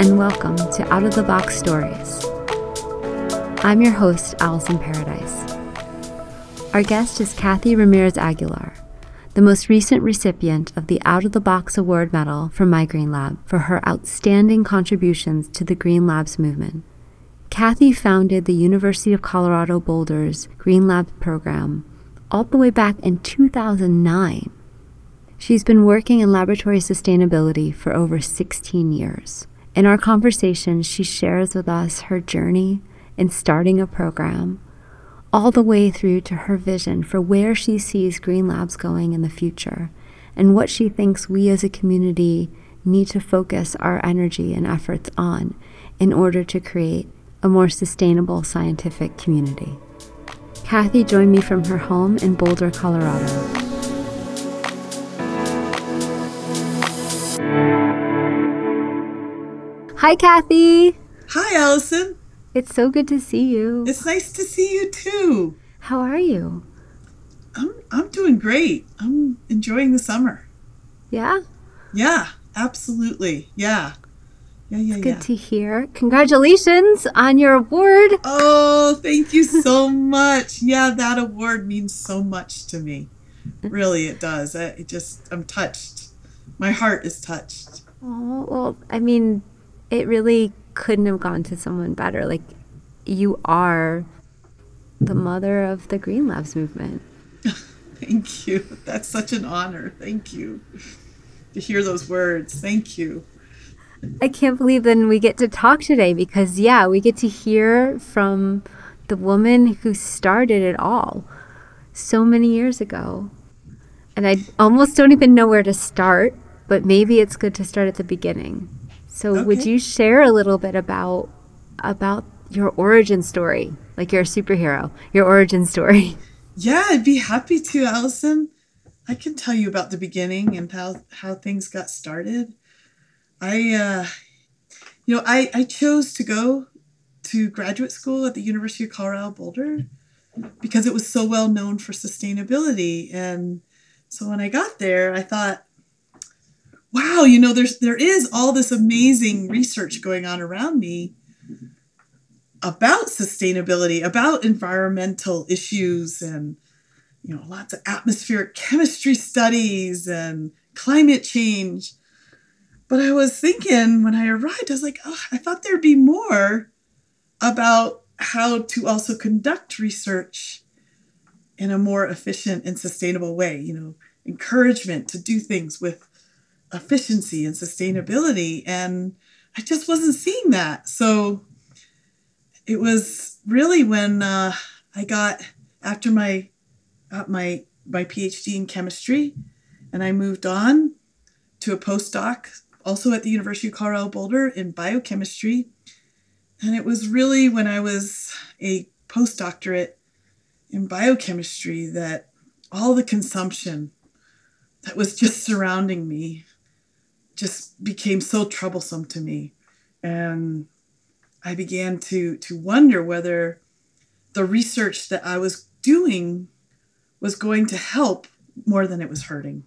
and welcome to Out of the Box Stories. I'm your host, Allison Paradise. Our guest is Kathy Ramirez Aguilar, the most recent recipient of the Out of the Box Award Medal from My Green Lab for her outstanding contributions to the Green Labs movement. Kathy founded the University of Colorado Boulder's Green Labs program all the way back in 2009. She's been working in laboratory sustainability for over 16 years. In our conversation, she shares with us her journey in starting a program, all the way through to her vision for where she sees Green Labs going in the future, and what she thinks we as a community need to focus our energy and efforts on in order to create a more sustainable scientific community. Kathy joined me from her home in Boulder, Colorado. Hi, Kathy. Hi, Allison. It's so good to see you. It's nice to see you too. How are you? I'm I'm doing great. I'm enjoying the summer. Yeah? Yeah, absolutely. Yeah. Yeah, yeah, Good yeah. to hear. Congratulations on your award. Oh, thank you so much. Yeah, that award means so much to me. Really, it does. I it just I'm touched. My heart is touched. Oh, well, I mean, it really couldn't have gone to someone better. Like, you are the mother of the Green Labs movement. Thank you. That's such an honor. Thank you. To hear those words. Thank you. I can't believe then we get to talk today because, yeah, we get to hear from the woman who started it all so many years ago. And I almost don't even know where to start, but maybe it's good to start at the beginning. So, would you share a little bit about about your origin story? Like you're a superhero, your origin story. Yeah, I'd be happy to, Allison. I can tell you about the beginning and how how things got started. I, uh, you know, I I chose to go to graduate school at the University of Colorado Boulder because it was so well known for sustainability, and so when I got there, I thought, wow, you know, there's there is all this amazing research going on around me about sustainability, about environmental issues and you know, lots of atmospheric chemistry studies and climate change. But I was thinking when I arrived, I was like, oh, I thought there'd be more about how to also conduct research in a more efficient and sustainable way, you know, encouragement to do things with efficiency and sustainability. And I just wasn't seeing that. So it was really when uh, I got after my my my PhD in chemistry, and I moved on to a postdoc also at the University of Colorado Boulder in biochemistry. And it was really when I was a postdoctorate in biochemistry that all the consumption that was just surrounding me just became so troublesome to me. And I began to to wonder whether the research that I was doing was going to help more than it was hurting.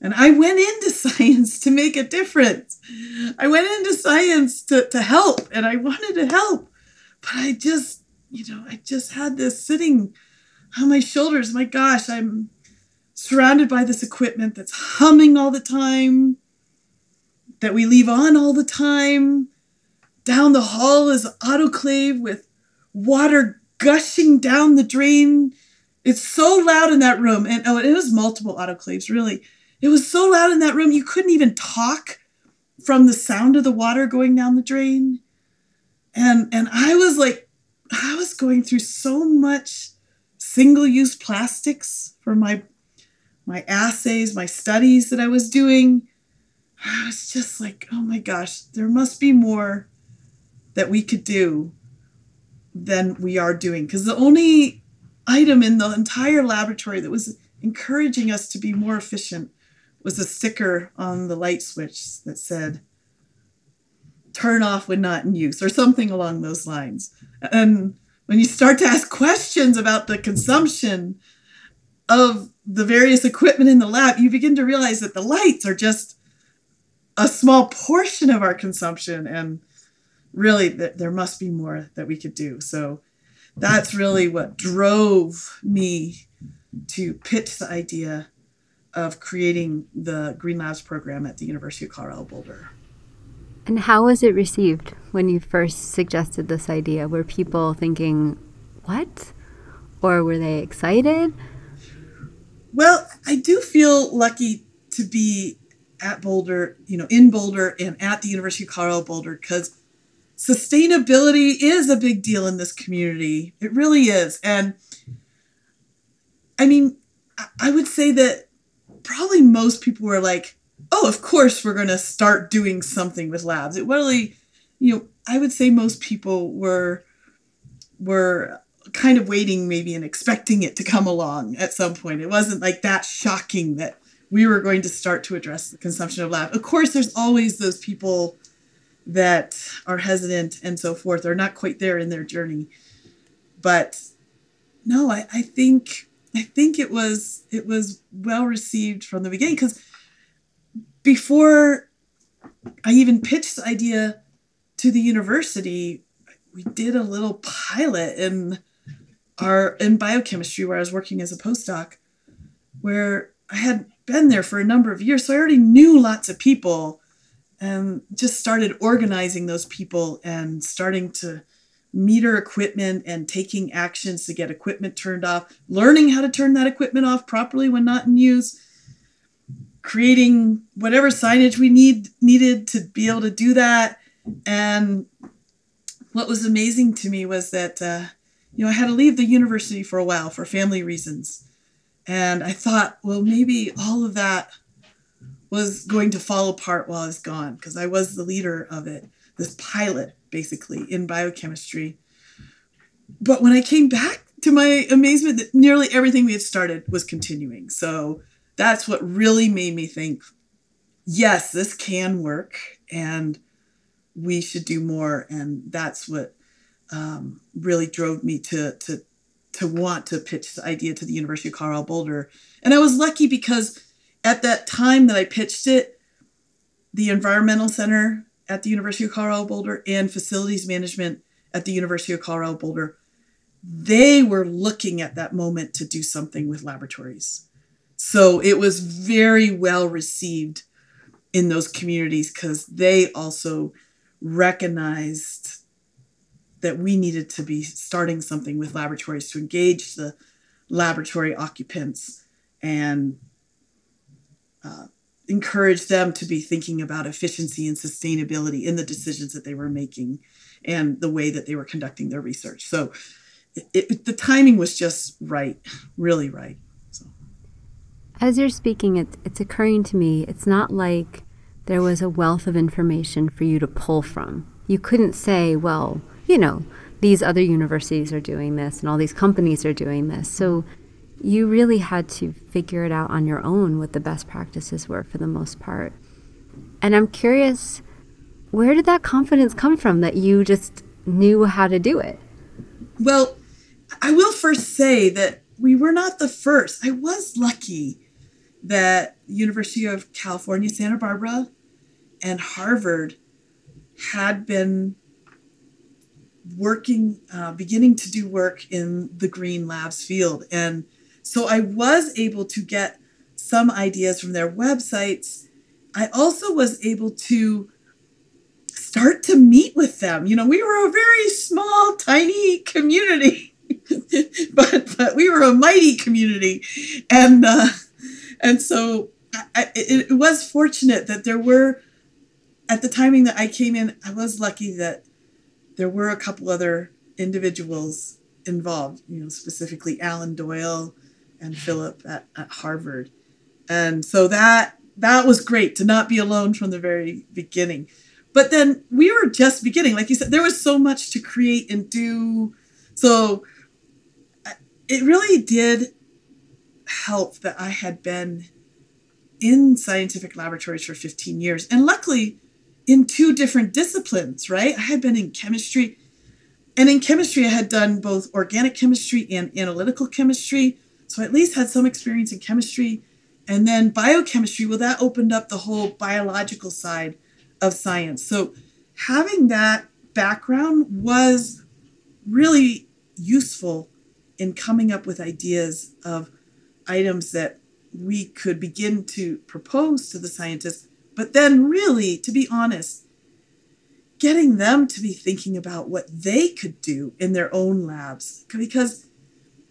And I went into science to make a difference. I went into science to, to help and I wanted to help. But I just, you know, I just had this sitting on my shoulders. My gosh, I'm surrounded by this equipment that's humming all the time, that we leave on all the time. Down the hall is autoclave with water gushing down the drain. It's so loud in that room. And oh, it was multiple autoclaves, really. It was so loud in that room, you couldn't even talk from the sound of the water going down the drain. And and I was like, I was going through so much single-use plastics for my my assays, my studies that I was doing. I was just like, oh my gosh, there must be more that we could do than we are doing. Because the only item in the entire laboratory that was encouraging us to be more efficient was a sticker on the light switch that said, turn off when not in use, or something along those lines. And when you start to ask questions about the consumption of the various equipment in the lab, you begin to realize that the lights are just a small portion of our consumption and really th- there must be more that we could do. So that's really what drove me to pitch the idea of creating the green labs program at the university of colorado boulder. And how was it received when you first suggested this idea? Were people thinking what? Or were they excited? Well i do feel lucky to be at Boulder, you know, in Boulder and at the University of Colorado Boulder because sustainability is a big deal in this community. It really is. And I mean, I would say that probably most people were like, oh, of course we're going to start doing something with labs. It really, you know, I would say most people were were kind of waiting maybe and expecting it to come along at some point. It wasn't like that shocking that we were going to start to address the consumption of lab. Of course, there's always those people that are hesitant and so forth, are not quite there in their journey. But no, I, I think I think it was it was well received from the beginning because before I even pitched the idea to the university, we did a little pilot in our in biochemistry where I was working as a postdoc, where I had been there for a number of years, so I already knew lots of people and just started organizing those people and starting to meter equipment and taking actions to get equipment turned off, learning how to turn that equipment off properly when not in use, creating whatever signage we need needed to be able to do that. And what was amazing to me was that uh, you know I had to leave the university for a while for family reasons and I thought, well, maybe all of that was going to fall apart while I was gone because I was the leader of it, this pilot basically in biochemistry. But when I came back, to my amazement, that nearly everything we had started was continuing. So that's what really made me think yes, this can work and we should do more. And that's what um, really drove me to, to to want to pitch the idea to the University of Colorado Boulder. And I was lucky because at that time that I pitched it, the Environmental Center at the University of Colorado Boulder and Facilities Management at the University of Colorado Boulder, they were looking at that moment to do something with laboratories. So it was very well received in those communities because they also recognized that we needed to be starting something with laboratories to engage the laboratory occupants and uh, encourage them to be thinking about efficiency and sustainability in the decisions that they were making and the way that they were conducting their research. So it, it, the timing was just right, really right. So. As you're speaking, it, it's occurring to me it's not like there was a wealth of information for you to pull from. You couldn't say, well, you know, these other universities are doing this and all these companies are doing this. So you really had to figure it out on your own what the best practices were for the most part. And I'm curious, where did that confidence come from that you just knew how to do it? Well, I will first say that we were not the first. I was lucky that University of California, Santa Barbara, and Harvard had been working, uh, beginning to do work in the Green Labs field. And so I was able to get some ideas from their websites. I also was able to start to meet with them. You know, we were a very small, tiny community, but but we were a mighty community, and uh, and so I, it, it was fortunate that there were at the timing that I came in. I was lucky that there were a couple other individuals involved, you know, specifically Alan Doyle and mm-hmm. Philip at, at Harvard. And so that that was great to not be alone from the very beginning. But then we were just beginning. Like you said, there was so much to create and do. So it really did help that I had been in scientific laboratories for 15 years. And luckily, in two different disciplines, right? I had been in chemistry, and in chemistry, I had done both organic chemistry and analytical chemistry. So I at least had some experience in chemistry. And then biochemistry, well, that opened up the whole biological side of science. So having that background was really useful in coming up with ideas of items that we could begin to propose to the scientists, but then really, to be honest, getting them to be thinking about what they could do in their own labs. Because,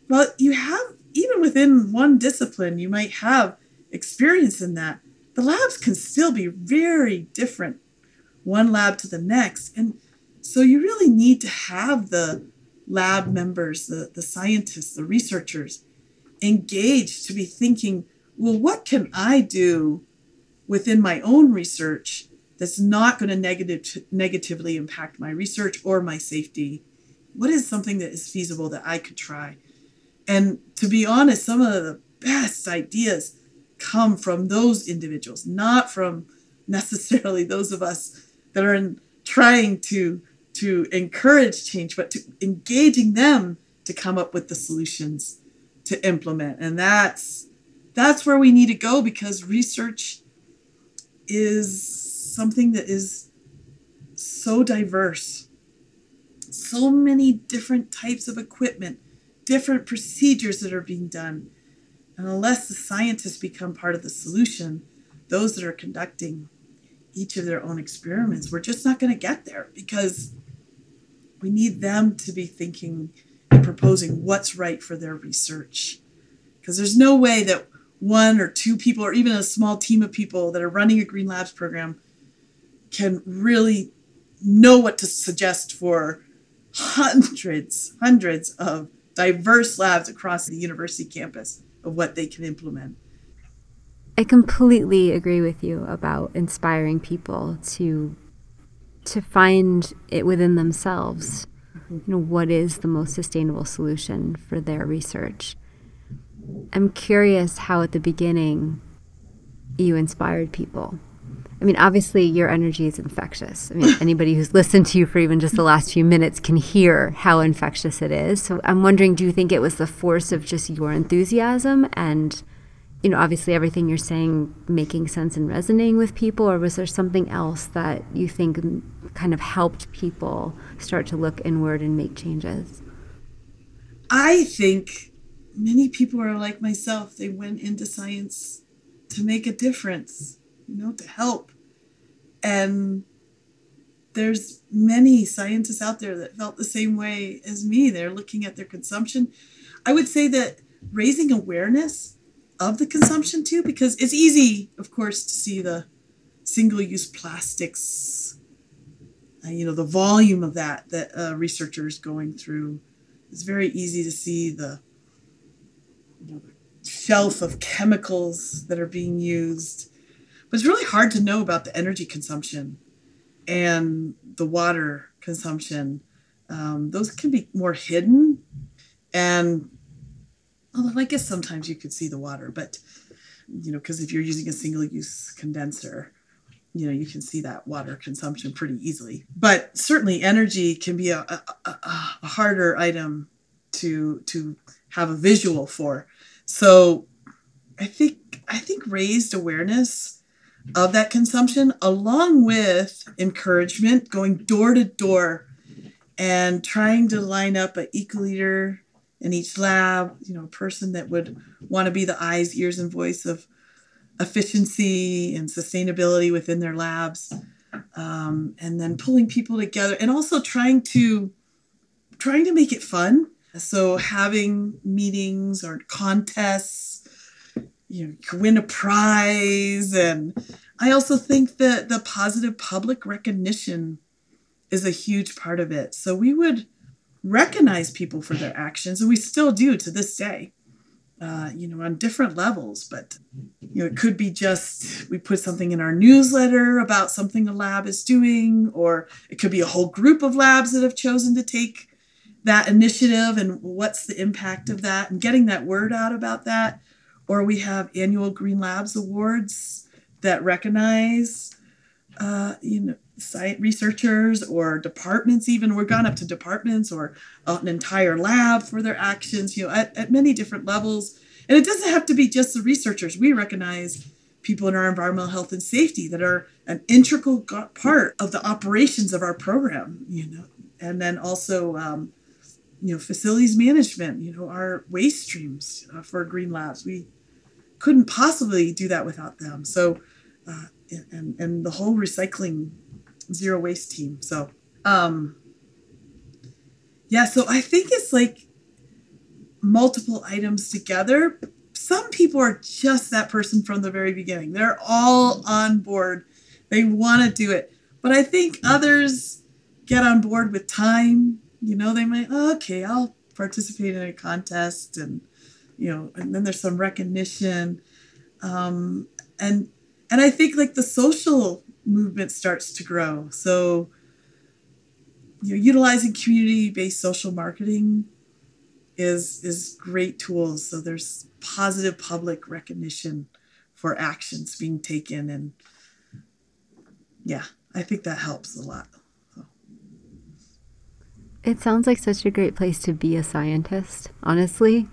well, you have, even within one discipline, you might have experience in that. The labs can still be very different, one lab to the next. And so you really need to have the lab members, the, the scientists, the researchers engaged to be thinking, well, what can I do within my own research that's not going to negative, negatively impact my research or my safety? What is something that is feasible that I could try? And to be honest, some of the best ideas come from those individuals, not from necessarily those of us that are in, trying to to encourage change, but to engaging them to come up with the solutions to implement. And that's that's where we need to go because research is something that is so diverse. So many different types of equipment, different procedures that are being done. And unless the scientists become part of the solution, those that are conducting each of their own experiments, we're just not going to get there because we need them to be thinking and proposing what's right for their research. Because there's no way that one or two people, or even a small team of people that are running a Green Labs program, can really know what to suggest for hundreds, hundreds of diverse labs across the university campus of what they can implement. I completely agree with you about inspiring people to to find it within themselves. Mm-hmm. You know, what is the most sustainable solution for their research? I'm curious how at the beginning you inspired people I mean, obviously, your energy is infectious. I mean, anybody who's listened to you for even just the last few minutes can hear how infectious it is. So I'm wondering do you think it was the force of just your enthusiasm and, you know, obviously everything you're saying making sense and resonating with people, or was there something else that you think kind of helped people start to look inward and make changes? I think many people are like myself. They went into science to make a difference you know, to help. And there's many scientists out there that felt the same way as me. They're looking at their consumption. I would say that raising awareness of the consumption too, because it's easy, of course, to see the single use plastics, uh, you know, the volume of that that uh, researchers going through. It's very easy to see the shelf of chemicals that are being used but it's really hard to know about the energy consumption and the water consumption. Um, those can be more hidden. And although I guess sometimes you could see the water, but you know, because if you're using a single use condenser, you know, you can see that water consumption pretty easily. But certainly energy can be a, a, a, a harder item to to have a visual for. So I think I think raised awareness of that consumption, along with encouragement, going door to door and trying to line up an eco-leader in each lab, you know, a person that would want to be the eyes, ears, and voice of efficiency and sustainability within their labs. Um, and then pulling people together and also trying to trying to make it fun. So having meetings or contests you know, you win a prize. And I also think that the positive public recognition is a huge part of it. So we would recognize people for their actions, and we still do to this day. Uh, you know, on different levels, but you know, it could be just we put something in our newsletter about something a lab is doing, or it could be a whole group of labs that have chosen to take that initiative and what's the impact of that and getting that word out about that or we have annual Green Labs awards that recognize, uh, you know, site researchers or departments. Even we're gone up to departments or an entire lab for their actions. You know, at, at many different levels. And it doesn't have to be just the researchers. We recognize people in our environmental health and safety that are an integral part of the operations of our program, you know, and then also, um, you know, facilities management, you know, our waste streams uh, for Green Labs. We couldn't possibly do that without them. So, uh, and, and the whole recycling zero waste team. So, um, yeah, so I think it's like multiple items together. Some people are just that person from the very beginning. They're all on board. They want to do it. But I think others get on board with time. You know, they might, oh, okay, I'll participate in a contest and, you know, and then there's some recognition. Um, and, and I think like the social movement starts to grow. So, you know, utilizing community-based social marketing is is great tools. So there's positive public recognition for actions being taken, and yeah, I think that helps a lot. It sounds like such a great place to be a scientist. Honestly,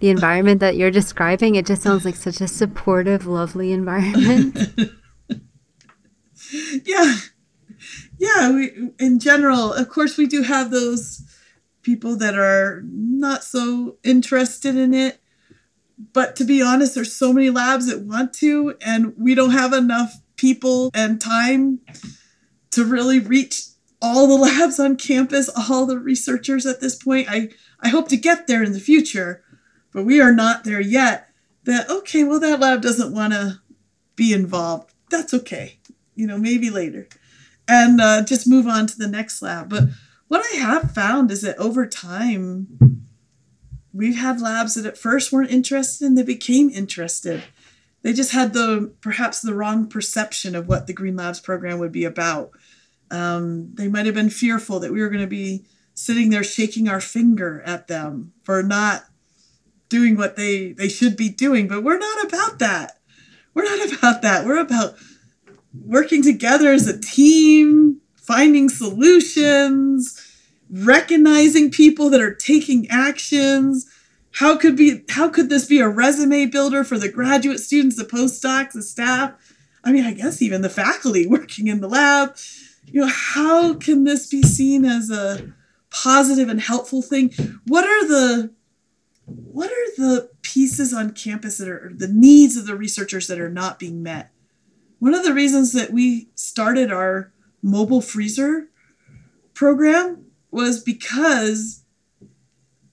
the environment that you're describing, it just sounds like such a supportive, lovely environment. yeah, yeah, we in general, of course, we do have those people that are not so interested in it. But to be honest, there's so many labs that want to, and we don't have enough people and time to really reach all the labs on campus, all the researchers at this point. I, I hope to get there in the future, but we are not there yet. That, okay, well, that lab doesn't want to be involved. That's okay. You know, maybe later and uh, just move on to the next lab. But what I have found is that over time, we've had labs that at first weren't interested and they became interested. They just had the perhaps the wrong perception of what the Green Labs program would be about. Um, they might have been fearful that we were going to be sitting there shaking our finger at them for not doing what they they should be doing. But we're not about that. We're not about that. We're about working together as a team, finding solutions, recognizing people that are taking actions. How could be how could this be a resume builder for the graduate students, the postdocs, the staff? I mean, I guess even the faculty working in the lab. You know, how can this be seen as a positive and helpful thing? What are the what are the pieces on campus that are the needs of the researchers that are not being met? One of the reasons that we started our mobile freezer program was because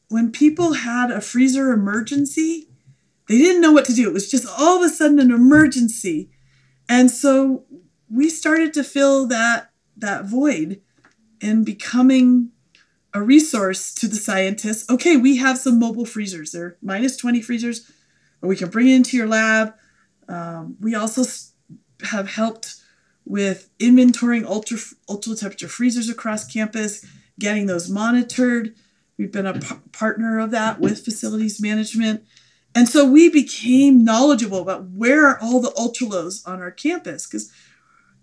when people had a freezer emergency, they didn't know what to do. It was just all of a sudden an emergency. And so we started to fill that that void and becoming a resource to the scientists. Okay, we have some mobile freezers. They're minus 20 freezers, or we can bring it into your lab. Um, we also have helped with inventorying ultra ultra temperature freezers across campus, getting those monitored. We've been a p- partner of that with facilities management. And so we became knowledgeable about where are all the ultra lows on our campus because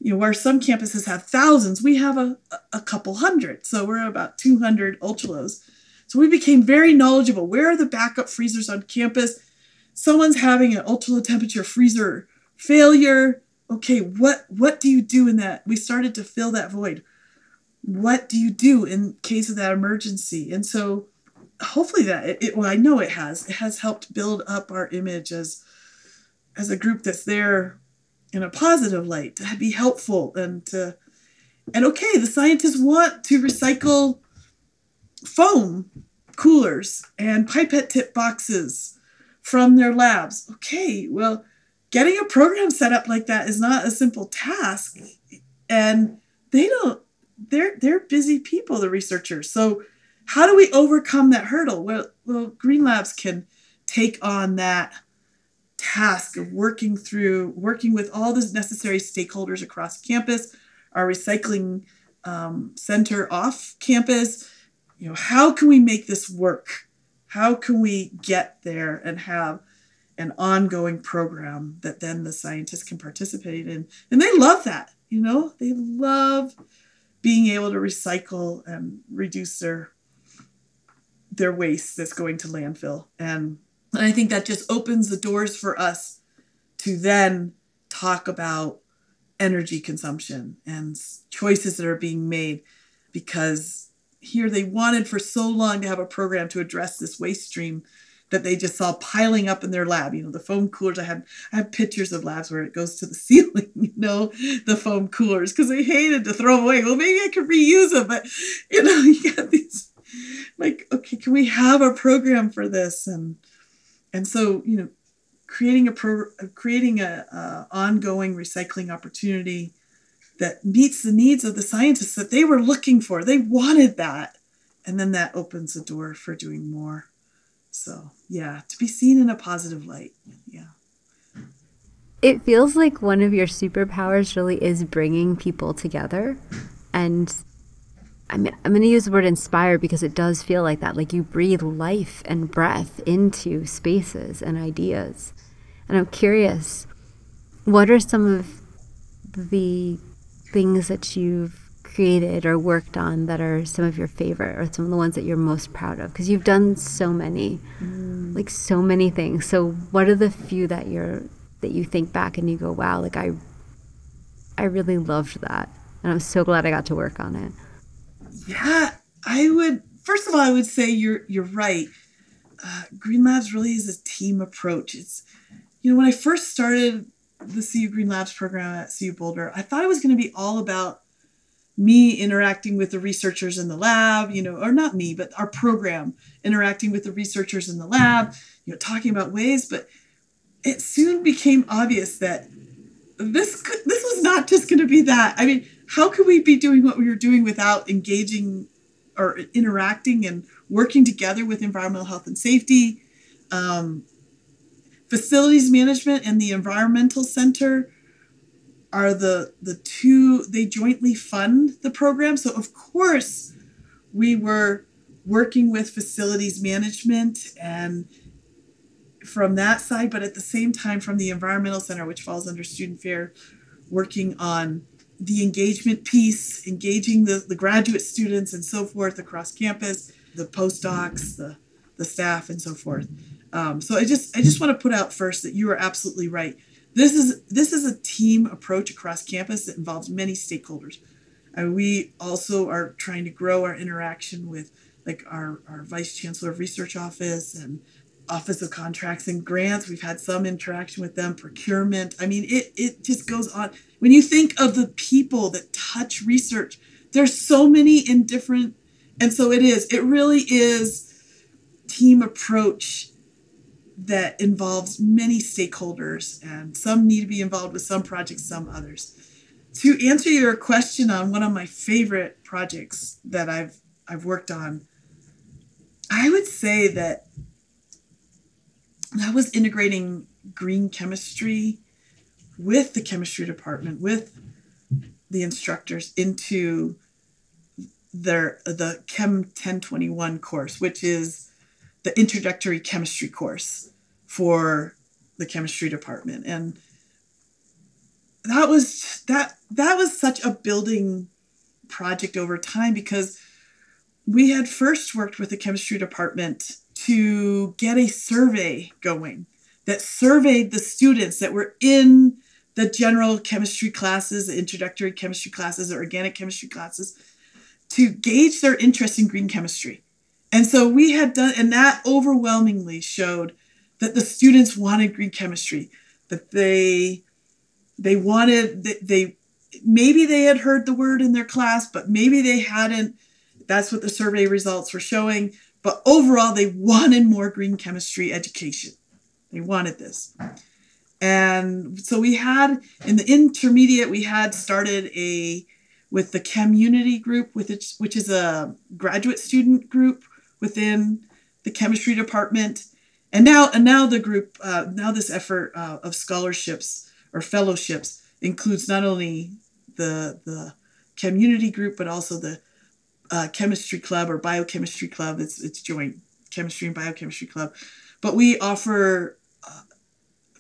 you know where some campuses have thousands, we have a, a couple hundred. So we're about 200 ultra lows. So we became very knowledgeable. Where are the backup freezers on campus? Someone's having an ultra low temperature freezer failure okay, what what do you do in that? We started to fill that void. What do you do in case of that emergency? And so hopefully that it, it well, I know it has. It has helped build up our image as as a group that's there in a positive light to be helpful and to and okay, the scientists want to recycle foam coolers and pipette tip boxes from their labs. Okay, well, getting a program set up like that is not a simple task and they don't they're they're busy people the researchers so how do we overcome that hurdle well, well green labs can take on that task of working through working with all the necessary stakeholders across campus our recycling um, center off campus you know how can we make this work how can we get there and have an ongoing program that then the scientists can participate in. And they love that, you know, they love being able to recycle and reduce their their waste that's going to landfill. And And I think that just opens the doors for us to then talk about energy consumption and choices that are being made because here they wanted for so long to have a program to address this waste stream that they just saw piling up in their lab. You know, the foam coolers. I had I have pictures of labs where it goes to the ceiling. You know, the foam coolers because they hated to throw them away. Well, maybe I could reuse them, but you know, you got these like, okay, can we have a program for this? And and so you know, creating a pro, creating a, a ongoing recycling opportunity that meets the needs of the scientists that they were looking for. They wanted that. And then that opens the door for doing more. So, yeah, to be seen in a positive light. Yeah. It feels like one of your superpowers really is bringing people together. And I'm, I'm going to use the word inspire because it does feel like that. Like you breathe life and breath into spaces and ideas. And I'm curious, what are some of the things that you've created or worked on that are some of your favorite or some of the ones that you're most proud of? Because you've done so many, mm. like so many things. So what are the few that you're that you think back and you go, wow, like I, I really loved that, and I'm so glad I got to work on it. Yeah, I would. First of all, I would say you're you're right. Uh, Green Labs really is a team approach. It's you know when I first started the CU Green Labs program at CU Boulder, I thought it was going to be all about me interacting with the researchers in the lab, you know, or not me, but our program interacting with the researchers in the lab, you know, talking about ways. But it soon became obvious that this this was not just going to be that. I mean, how could we be doing what we were doing without engaging or interacting and working together with environmental health and safety, um, facilities management, and the environmental center? are the the two they jointly fund the program so of course we were working with facilities management and from that side but at the same time from the environmental center which falls under student fair working on the engagement piece engaging the, the graduate students and so forth across campus the postdocs the, the staff and so forth um, so i just i just want to put out first that you are absolutely right this is this is a team approach across campus that involves many stakeholders. And we also are trying to grow our interaction with like our, our vice chancellor of research office and office of contracts and grants. We've had some interaction with them, procurement. I mean, it it just goes on. When you think of the people that touch research, there's so many in different and so it is. It really is team approach that involves many stakeholders, and some need to be involved with some projects, some others. To answer your question on one of my favorite projects that I've I've worked on, I would say that that was integrating green chemistry with the chemistry department, with the instructors into their the Chem 1021 course, which is the introductory chemistry course for the chemistry department. And that was that that was such a building project over time because we had first worked with the chemistry department to get a survey going that surveyed the students that were in the general chemistry classes, introductory chemistry classes, the organic chemistry classes, to gauge their interest in green chemistry. And so we had done, and that overwhelmingly showed that the students wanted green chemistry, that they they wanted they maybe they had heard the word in their class, but maybe they hadn't. That's what the survey results were showing. But overall, they wanted more green chemistry education. They wanted this. And so we had in the intermediate, we had started a with the Community group, with its, which is a graduate student group within the chemistry department. And now, and now the group, uh, now this effort uh, of scholarships or fellowships includes not only the the community group but also the uh, chemistry club or biochemistry club. It's it's joint chemistry and biochemistry club, but we offer uh,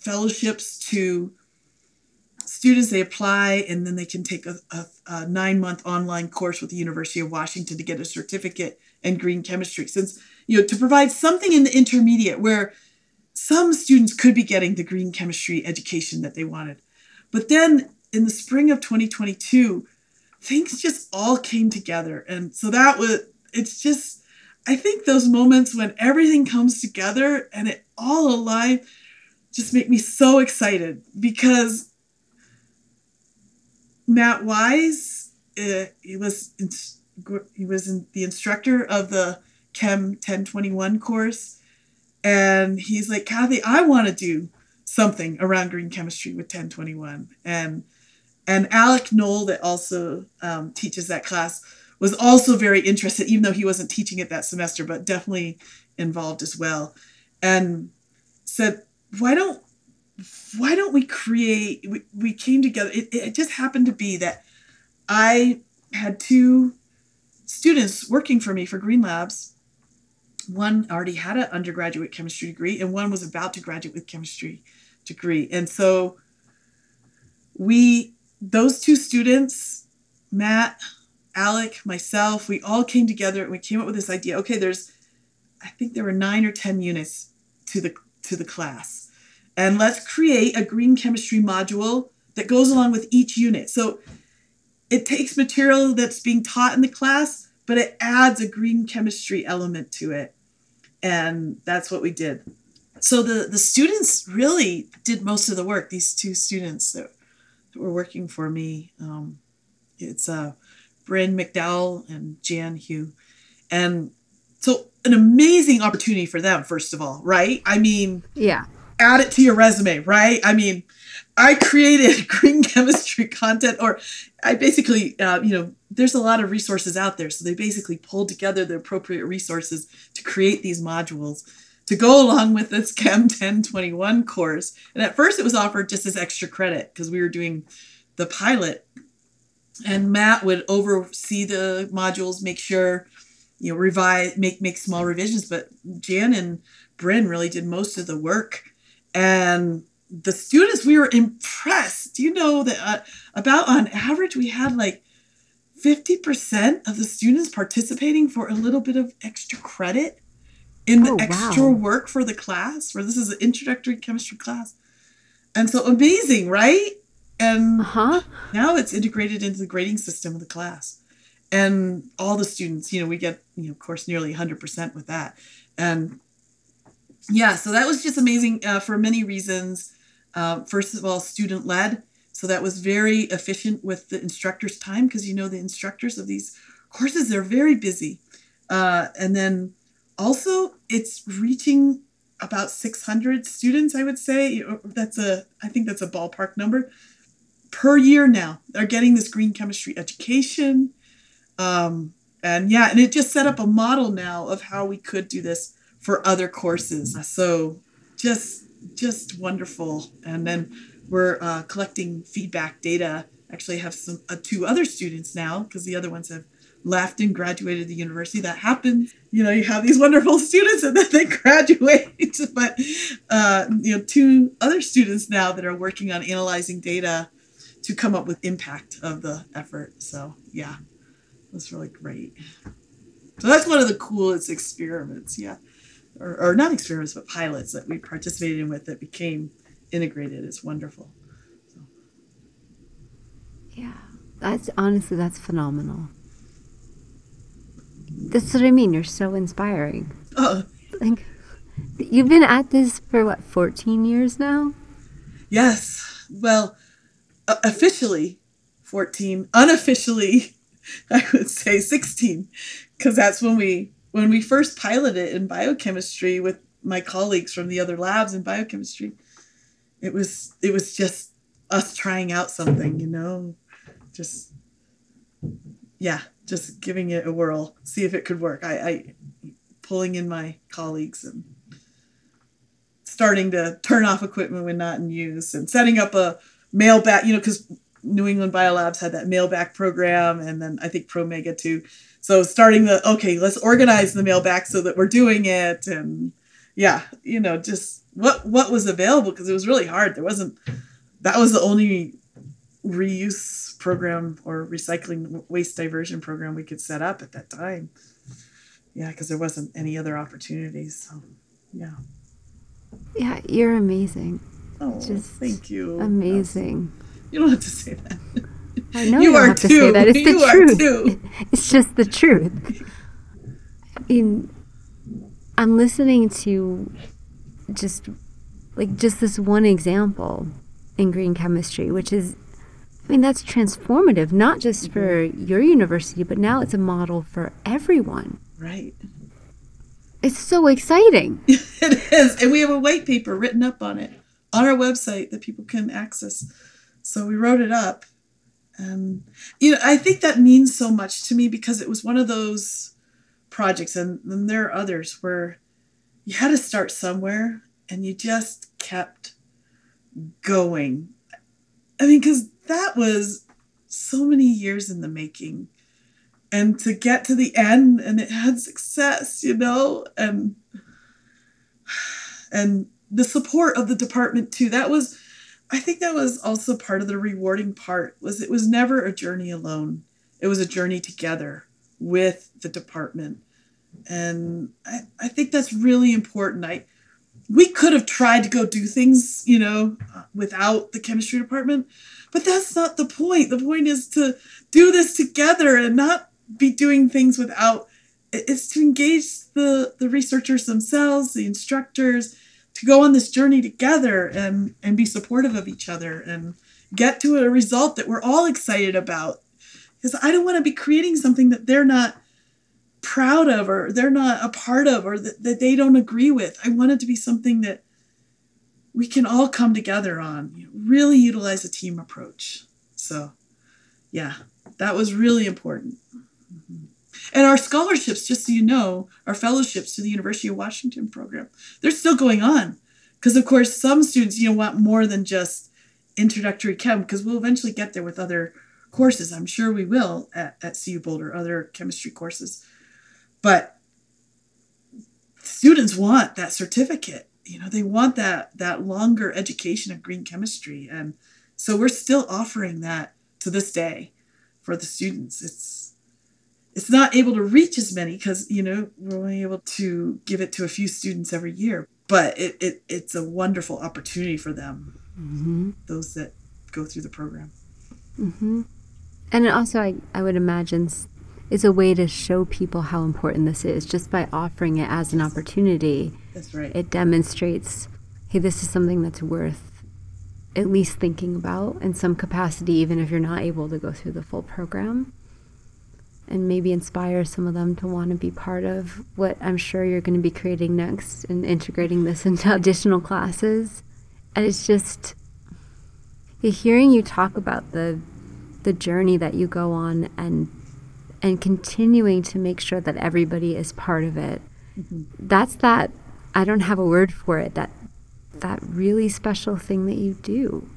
fellowships to students. They apply and then they can take a, a, a nine month online course with the University of Washington to get a certificate in green chemistry since you know to provide something in the intermediate where some students could be getting the green chemistry education that they wanted. But then in the spring of 2022, things just all came together. And so that was, it's just, I think those moments when everything comes together and it all aligned just make me so excited because Matt Wise, uh, he was he was in, the instructor of the Chem 1021 course, and he's like, Kathy, I want to do something around green chemistry with 1021, and and Alec Knoll that also um, teaches that class was also very interested, even though he wasn't teaching it that semester, but definitely involved as well, and said, why don't why don't we create we, we came together. It, it just happened to be that i had two students working for me for green labs. One already had an undergraduate chemistry degree and one was about to graduate with chemistry degree. And so we those two students matt alec myself we all came together and we came up with this idea okay there's i think there were nine or ten units to the to the class and let's create a green chemistry module that goes along with each unit. So it takes material that's being taught in the class, but it adds a green chemistry element to it. And that's what we did. So the, the students really did most of the work, these two students that, were working for me. Um, it's uh, Bryn McDowell and Jan Hugh. And so an amazing opportunity for them, first of all, right? I mean, yeah add it to your resume, right? I mean, I created green chemistry content, or I basically, uh, you know, there's a lot of resources out there. So they basically pulled together the appropriate resources to create these modules to go along with this Chem 1021 course. And at first it was offered just as extra credit because we were doing the pilot. And Matt would oversee the modules, make sure, you know, revise, make make small revisions. But Jan and Bryn really did most of the work and the students we were impressed do you know that uh, about on average we had like 50% of the students participating for a little bit of extra credit in the oh, extra wow. work for the class where this is an introductory chemistry class and so amazing right and uh-huh. now it's integrated into the grading system of the class and all the students you know we get you know of course nearly 100% with that and yeah, so that was just amazing uh, for many reasons. Uh, first of all, student led. So that was very efficient with the instructor's time because you know the instructors of these courses, they're very busy. Uh, and then also, it's reaching about 600 students, I would say. That's a, I think that's a ballpark number per year now. They're getting this green chemistry education. Um, and yeah, and it just set up a model now of how we could do this for other courses. So just just wonderful. And then we're uh, collecting feedback data. Actually, have some uh, two other students now because the other ones have left and graduated the university. That happens. You know, you have these wonderful students and then they graduate. but uh, you know, two other students now that are working on analyzing data to come up with impact of the effort. So yeah, that's really great. So that's one of the coolest experiments. Yeah or, or not experiments, but pilots that we participated in with that became integrated It's wonderful. So. Yeah, that's honestly that's phenomenal. That's what I mean. You're so inspiring. Oh, like you've been at this for what 14 years now. Yes. Well, uh, officially 14. Unofficially, I would say 16, because that's when we when we first piloted in biochemistry with my colleagues from the other labs in biochemistry, it was it was just us trying out something, you know, just yeah, just giving it a whirl, see if it could work. I, I pulling in my colleagues and starting to turn off equipment when not in use and setting up a mail back, you know, because New England Biolabs had that mail back program, and then I think Promega too. So starting the okay, let's organize the mail back so that we're doing it, and yeah, you know, just what what was available because it was really hard. There wasn't that was the only reuse program or recycling waste diversion program we could set up at that time. Yeah, because there wasn't any other opportunities. So, yeah. Yeah, you're amazing. Oh, Just thank you. Amazing. You don't have to say that. I know You you, are have to say that. It's the You are truth. too. It's just the truth. I mean, I'm listening to just like just this one example in green chemistry, which is, I mean, that's transformative, not just for your university, but now it's a model for everyone. Right. It's so exciting. It is. And we have a white paper written up on it on our website that people can access. So we wrote it up. And, you know, I think that means so much to me because it was one of those projects, and, and there are others where you had to start somewhere and you just kept going. I mean, because that was so many years in the making. And to get to the end and it had success, you know, and and the support of the department too. That was I think that was also part of the rewarding part was it was never a journey alone. It was a journey together with the department. And I, I think that's really important. I we could have tried to go do things, you know, without the chemistry department, but that's not the point. The point is to do this together and not be doing things without it's to engage the the researchers themselves, the instructors, to go on this journey together and and be supportive of each other and get to a result that we're all excited about. Because I don't want to be creating something that they're not proud of or they're not a part of or that, that they don't agree with. I want it to be something that we can all come together on. You know, really utilize a team approach. So, yeah, that was really important. Mhm. And our scholarships, just so you know, our fellowships to the University of Washington program, they're still going on. Because, of course, some students, you know, want more than just introductory chem, because we'll eventually get there with other courses. I'm sure we will at, at CU Boulder, other chemistry courses. But students want that certificate. You know, they want that that longer education of green chemistry. And so we're still offering that to this day for the students. It's it's not able to reach as many because you know we're only able to give it to a few students every year but it, it it's a wonderful opportunity for them Mm-hmm. those that go through the program Mm-hmm. And also, I, I would imagine, is a way to show people how important this is. Just by offering it as an opportunity, that's right it demonstrates, hey, this is something that's worth at least thinking about in some capacity, even if you're not able to go through the full program. And maybe inspire some of them to want to be part of what I'm sure you're going to be creating next and integrating this into additional classes. And it's just hearing you talk about the the journey that you go on and and continuing to make sure that everybody is part of it. Mm-hmm. That's that i don't have a word for it that that really special thing that you do.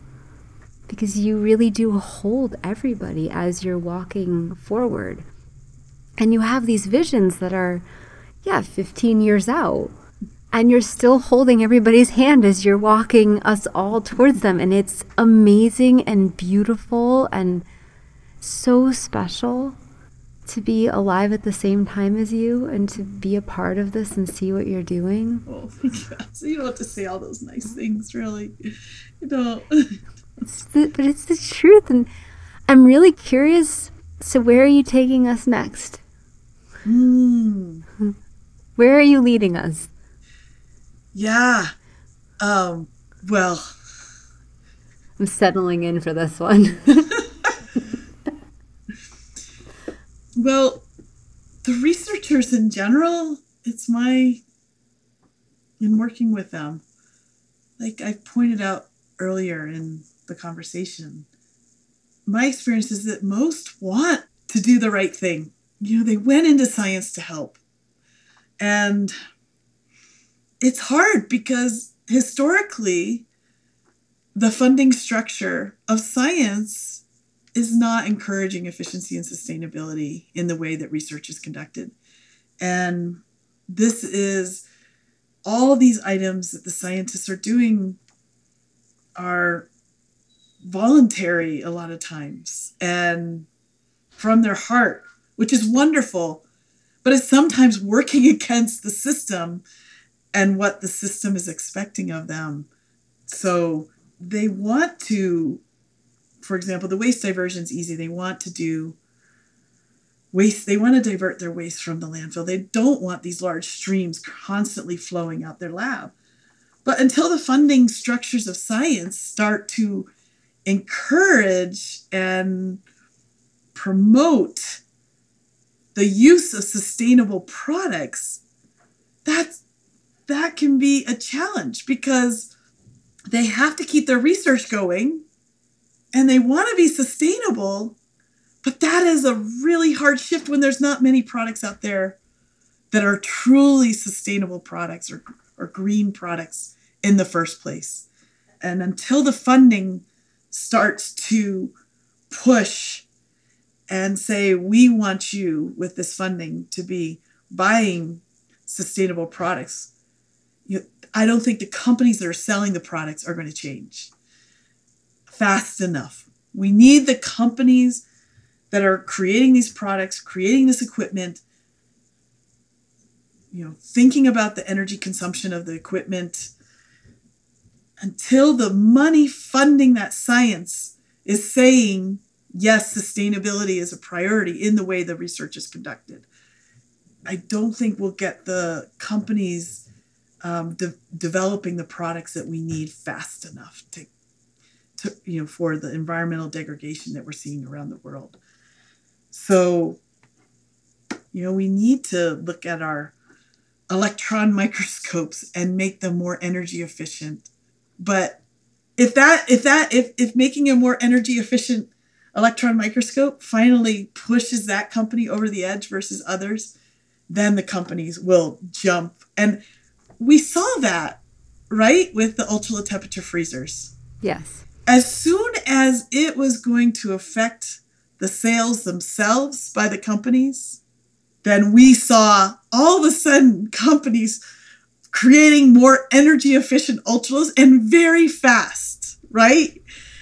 Because you really do hold everybody as you're walking forward. And you have these visions that are yeah 15 years out. And you're still holding everybody's hand as you're walking us all towards them. And it's amazing and beautiful and so special to be alive at the same time as you and to be a part of this and see what you're doing? Oh thank you so you don't have to say all those nice things really. You don't. It's the, but it's the truth and i'm really curious so where are you taking us next? Hmm. where are you leading us? Yeah um well. I'm settling in for this one Well, the researchers in general, it's my, in working with them, like I pointed out earlier in the conversation, my experience is that most want to do the right thing. You know, they went into science to help. And it's hard because historically, the funding structure of science is not encouraging efficiency and sustainability in the way that research is conducted. And this is all these items that the scientists are doing are voluntary a lot of times and from their heart, which is wonderful, but it's sometimes working against the system and what the system is expecting of them. So they want to, for example, the waste diversion is easy. They want to do waste, they want to divert their waste from the landfill. They don't want these large streams constantly flowing out their lab. But until the funding structures of science start to encourage and promote the use of sustainable products, that's that can be a challenge because they have to keep their research going and they want to be sustainable, but that is a really hard shift when there's not many products out there that are truly sustainable products or, or green products in the first place. And until the funding starts to push and say, we want you with this funding to be buying sustainable products, you, I don't think the companies that are selling the products are going to change fast enough. We need the companies that are creating these products, creating this equipment, you know, thinking about the energy consumption of the equipment until the money funding that science is saying, yes, sustainability is a priority in the way the research is conducted. I don't think we'll get the companies um, de- developing the products that we need fast enough to, to, you know, for the environmental degradation that we're seeing around the world. So, you know, we need to look at our electron microscopes and make them more energy efficient. But if that, if that, if, if making a more energy efficient electron microscope finally pushes that company over the edge versus others, then the companies will jump. And we saw that, right, with the ultra low temperature freezers. Yes. As soon as it was going to affect the sales themselves by the companies, then we saw all of a sudden companies creating more energy efficient ultras and very fast, right?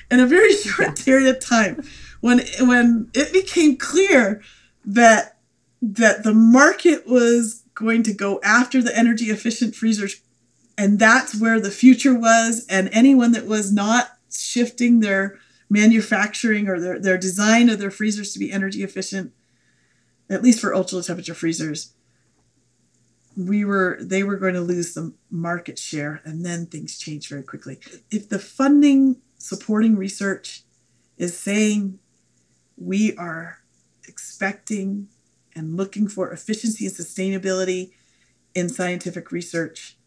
In a very short yeah. period of time. When when it became clear that that the market was going to go after the energy efficient freezers and that's where the future was and anyone that was not shifting their manufacturing or their, their design of their freezers to be energy efficient at least for ultra temperature freezers we were they were going to lose the market share and then things changed very quickly. If the funding supporting research is saying we are expecting and looking for efficiency and sustainability in scientific research,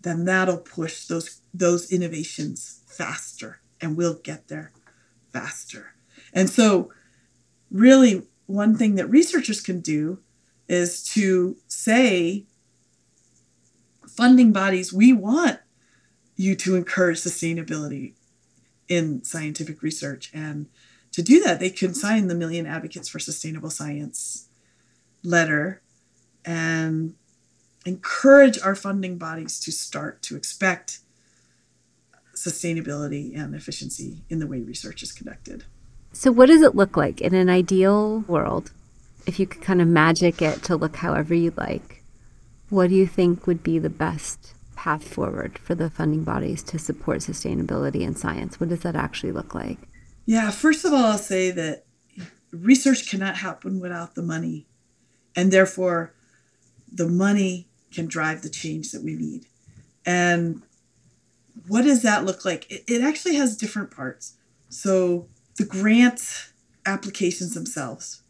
then that'll push those those innovations faster and we'll get there faster. And so really one thing that researchers can do is to say funding bodies we want you to encourage sustainability in scientific research and to do that they can sign the million advocates for sustainable science letter and encourage our funding bodies to start to expect sustainability and efficiency in the way research is conducted. So, what does it look like in an ideal world? If you could kind of magic it to look however you like, what do you think would be the best path forward for the funding bodies to support sustainability in science? What does that actually look like? Yeah, first of all, I'll say that research cannot happen without the money and therefore the money can drive the change that we need. And what does that look like? It, it actually has different parts. So the grant applications themselves,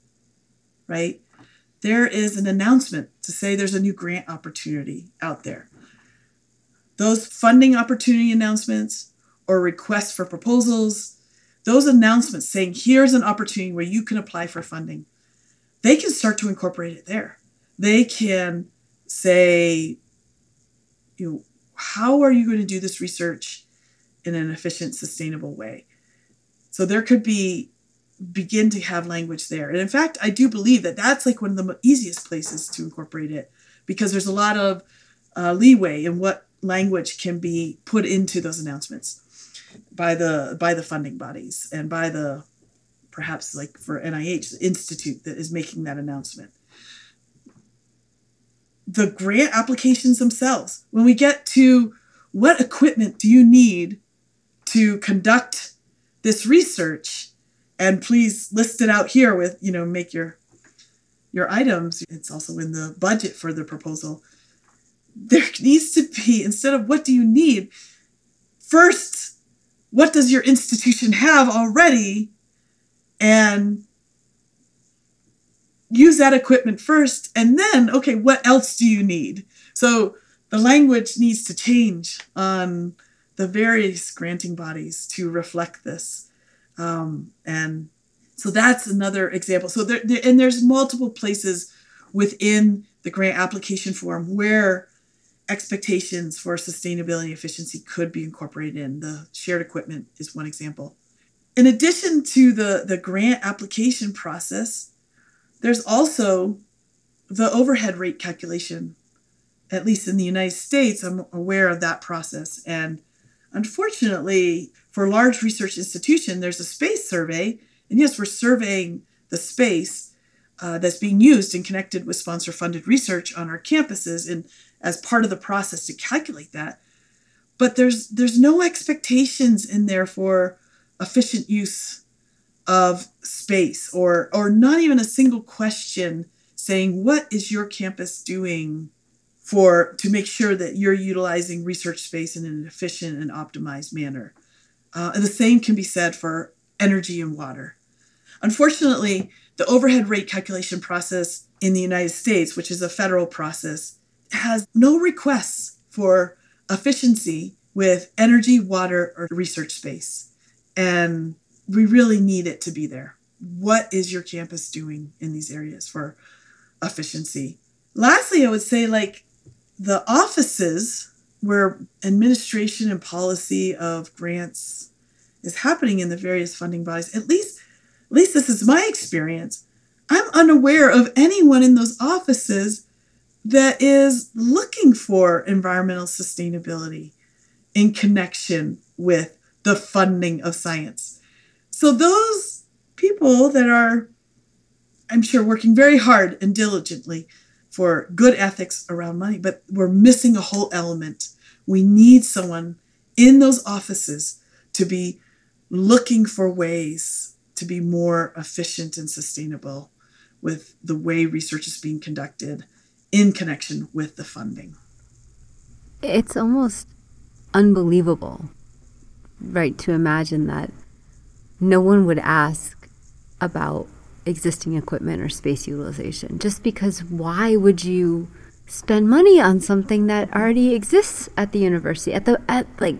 right? There is an announcement to say there's a new grant opportunity out there. Those funding opportunity announcements or requests for proposals, those announcements saying here's an opportunity where you can apply for funding they can start to incorporate it there. They can say, you know, how are you going to do this research in an efficient, sustainable way? So there could be begin to have language there. And in fact, I do believe that that's like one of the easiest places to incorporate it because there's a lot of uh, leeway in what language can be put into those announcements by the by the funding bodies and by the perhaps like for NIH, the institute that is making that announcement. The grant applications themselves. When we get to what equipment do you need to conduct this research, and please list it out here with, you know, make your your items. It's also in the budget for the proposal. There needs to be, instead of what do you need, first, what does your institution have already? And use that equipment first. And then, okay, what else do you need? So the language needs to change on the various granting bodies to reflect this. Um, and so that's another example. So there, there, and there's multiple places within the grant application form where expectations for sustainability efficiency could be incorporated in. The shared equipment is one example. In addition to the, the grant application process, there's also the overhead rate calculation. At least in the United States, I'm aware of that process. And unfortunately, for large research institution, there's a space survey and yes, we're surveying the space uh, that's being used and connected with sponsor funded research on our campuses and as part of the process to calculate that. But there's there's no expectations in there for efficient use of space or or not even a single question saying what is your campus doing for to make sure that you're utilizing research space in an efficient and optimized manner. Uh, and the same can be said for energy and water. Unfortunately, the overhead rate calculation process in the United States, which is a federal process, has no requests for efficiency with energy, water, or research space. And we really need it to be there. What is your campus doing in these areas for efficiency? Lastly, I would say, like the offices where administration and policy of grants is happening in the various funding bodies, at least at least this is my experience, I'm unaware of anyone in those offices that is looking for environmental sustainability in connection with the funding of science. So, those people that are, I'm sure, working very hard and diligently for good ethics around money, but we're missing a whole element. We need someone in those offices to be looking for ways to be more efficient and sustainable with the way research is being conducted in connection with the funding. It's almost unbelievable, right, to imagine that no one would ask about existing equipment or space utilization just because why would you spend money on something that already exists at the university at the at like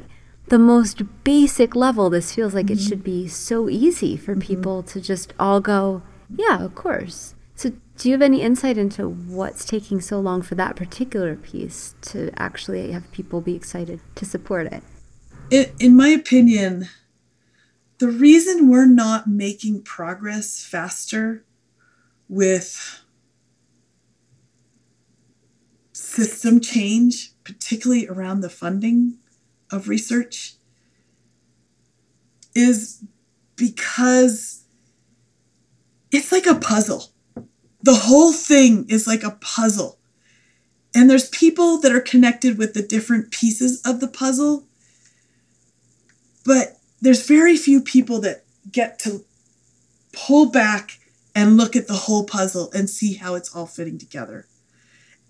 the most basic level, this feels like mm-hmm. it should be so easy for mm-hmm. people to just all go, yeah, of course. So, do you have any insight into what's taking so long for that particular piece to actually have people be excited to support it? In, in my opinion, the reason we're not making progress faster with system change, particularly around the funding of research is because it's like a puzzle. The whole thing is like a puzzle. And there's people that are connected with the different pieces of the puzzle, but there's very few people that get to pull back and look at the whole puzzle and see how it's all fitting together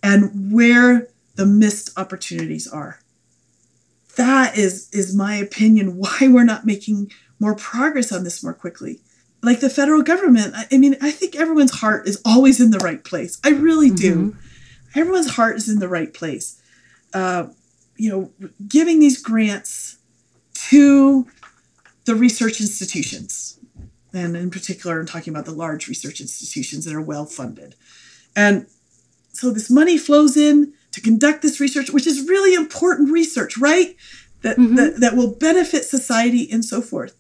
and where the missed opportunities are. That is is my opinion why we're not making more progress on this more quickly. Like the federal government i, mean i think everyone's heart is always in the right place. I really do. Mm-hmm. everyone's heart is in the right place. Uh, you know giving these grants to the research institutions and in particular i'm talking about the large research institutions that are well funded and so this money flows in to conduct this research, which is really important research, right? That, mm-hmm. that, that will benefit society and so forth.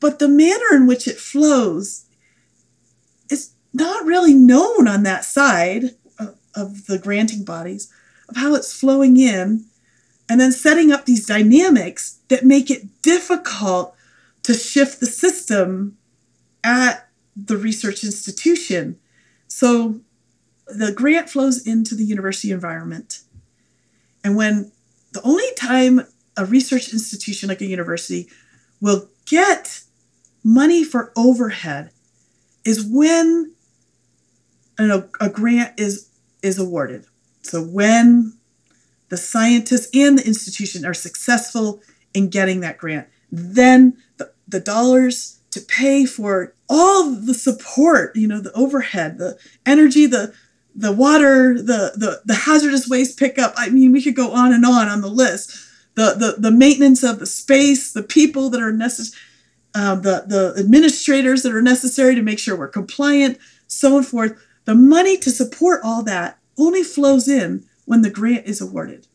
But the manner in which it flows is not really known on that side of, of the granting bodies of how it's flowing in and then setting up these dynamics that make it difficult to shift the system at the research institution. So the grant flows into the university environment. And when the only time a research institution like a university will get money for overhead is when a, grant is is awarded. So when the scientists and the institution are successful in getting that grant, then the, the dollars to pay for all the support, you know, the overhead, the energy, the the water, the the, the hazardous waste pickup. I mean, we could go on and on on the list. The the, the maintenance of the space, the people that are necessary, uh, the the administrators that are necessary to make sure we're compliant, so on forth. The money to support all that only flows in when the grant is awarded.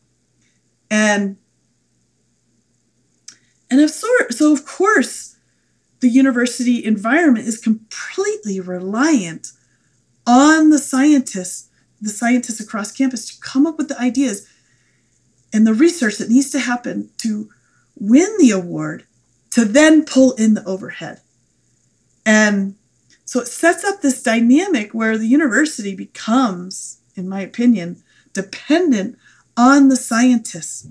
And and of sort so of course the university environment is completely reliant on the scientists, the scientists across campus to come up with the ideas and the research that needs to happen to win the award to then pull in the overhead. And so it sets up this dynamic where the university becomes, in my opinion, dependent on the scientists.